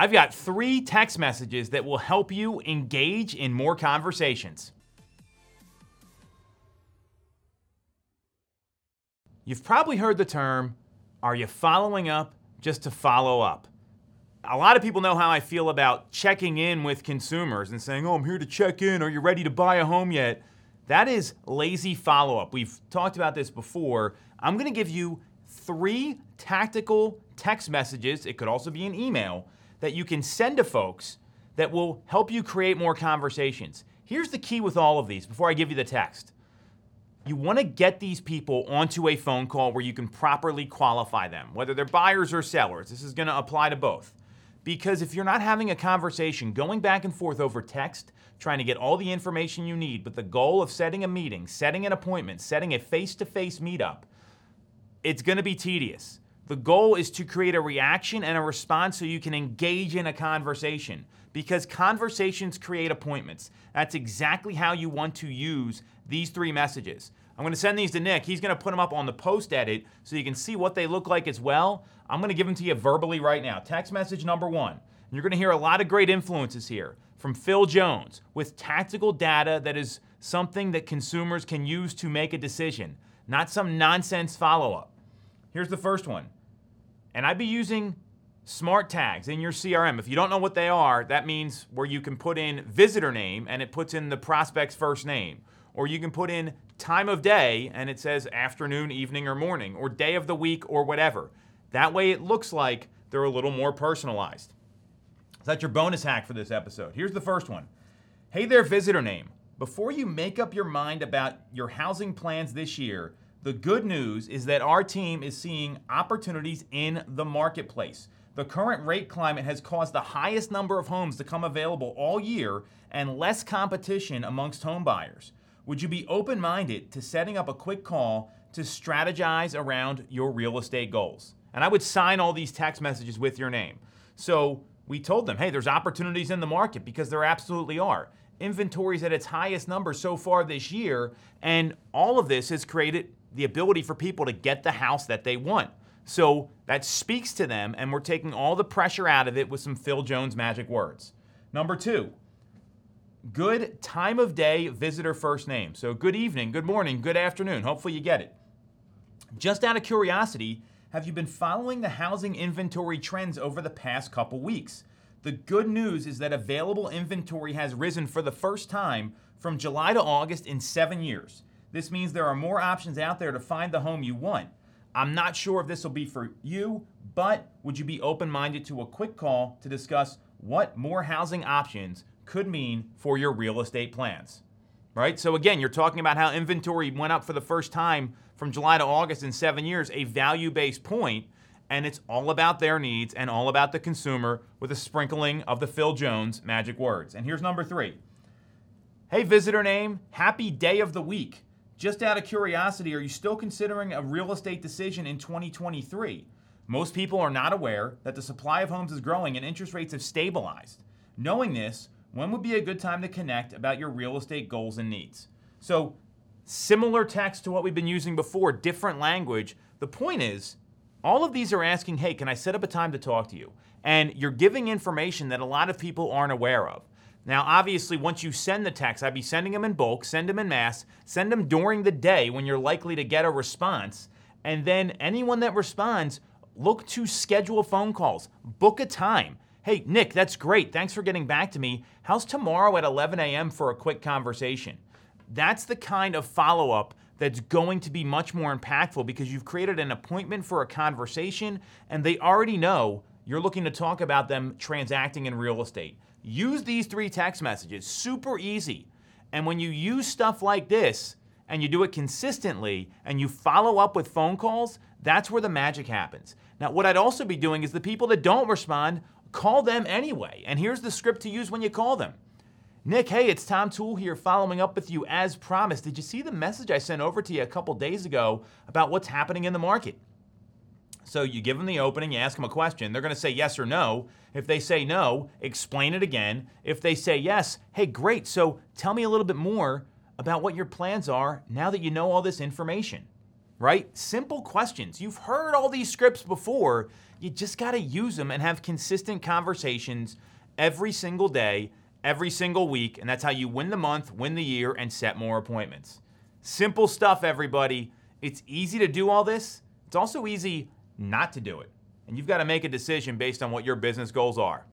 I've got three text messages that will help you engage in more conversations. You've probably heard the term, are you following up just to follow up? A lot of people know how I feel about checking in with consumers and saying, oh, I'm here to check in. Are you ready to buy a home yet? That is lazy follow up. We've talked about this before. I'm going to give you three tactical text messages, it could also be an email, that you can send to folks that will help you create more conversations. Here's the key with all of these before I give you the text. You want to get these people onto a phone call where you can properly qualify them, whether they're buyers or sellers. This is going to apply to both. Because if you're not having a conversation, going back and forth over text, trying to get all the information you need, but the goal of setting a meeting, setting an appointment, setting a face to face meetup, it's going to be tedious. The goal is to create a reaction and a response so you can engage in a conversation because conversations create appointments. That's exactly how you want to use these three messages. I'm going to send these to Nick. He's going to put them up on the post edit so you can see what they look like as well. I'm going to give them to you verbally right now. Text message number one. You're going to hear a lot of great influences here from Phil Jones with tactical data that is something that consumers can use to make a decision, not some nonsense follow up. Here's the first one. And I'd be using smart tags in your CRM. If you don't know what they are, that means where you can put in visitor name and it puts in the prospect's first name. Or you can put in time of day and it says afternoon, evening, or morning, or day of the week, or whatever. That way it looks like they're a little more personalized. So that's your bonus hack for this episode. Here's the first one Hey there, visitor name. Before you make up your mind about your housing plans this year, the good news is that our team is seeing opportunities in the marketplace. The current rate climate has caused the highest number of homes to come available all year and less competition amongst home buyers. Would you be open minded to setting up a quick call to strategize around your real estate goals? And I would sign all these text messages with your name. So we told them, hey, there's opportunities in the market because there absolutely are. Inventory's at its highest number so far this year, and all of this has created the ability for people to get the house that they want. So that speaks to them, and we're taking all the pressure out of it with some Phil Jones magic words. Number two, good time of day visitor first name. So good evening, good morning, good afternoon. Hopefully you get it. Just out of curiosity, have you been following the housing inventory trends over the past couple weeks? The good news is that available inventory has risen for the first time from July to August in seven years. This means there are more options out there to find the home you want. I'm not sure if this will be for you, but would you be open minded to a quick call to discuss what more housing options could mean for your real estate plans? Right? So, again, you're talking about how inventory went up for the first time from July to August in seven years, a value based point, and it's all about their needs and all about the consumer with a sprinkling of the Phil Jones magic words. And here's number three Hey, visitor name, happy day of the week. Just out of curiosity, are you still considering a real estate decision in 2023? Most people are not aware that the supply of homes is growing and interest rates have stabilized. Knowing this, when would be a good time to connect about your real estate goals and needs? So, similar text to what we've been using before, different language. The point is, all of these are asking, hey, can I set up a time to talk to you? And you're giving information that a lot of people aren't aware of. Now, obviously, once you send the text, I'd be sending them in bulk, send them in mass, send them during the day when you're likely to get a response. And then anyone that responds, look to schedule phone calls, book a time. Hey, Nick, that's great. Thanks for getting back to me. How's tomorrow at 11 a.m. for a quick conversation? That's the kind of follow up that's going to be much more impactful because you've created an appointment for a conversation and they already know you're looking to talk about them transacting in real estate. Use these three text messages, super easy. And when you use stuff like this and you do it consistently and you follow up with phone calls, that's where the magic happens. Now, what I'd also be doing is the people that don't respond, call them anyway. And here's the script to use when you call them. Nick, hey, it's Tom Toole here following up with you as promised. Did you see the message I sent over to you a couple days ago about what's happening in the market? So you give them the opening, you ask them a question. They're going to say yes or no. If they say no, explain it again. If they say yes, hey, great. So tell me a little bit more about what your plans are now that you know all this information. right? Simple questions. You've heard all these scripts before. You just got to use them and have consistent conversations every single day, every single week. And that's how you win the month, win the year, and set more appointments. Simple stuff, everybody. It's easy to do all this. It's also easy not to do it. And you've got to make a decision based on what your business goals are.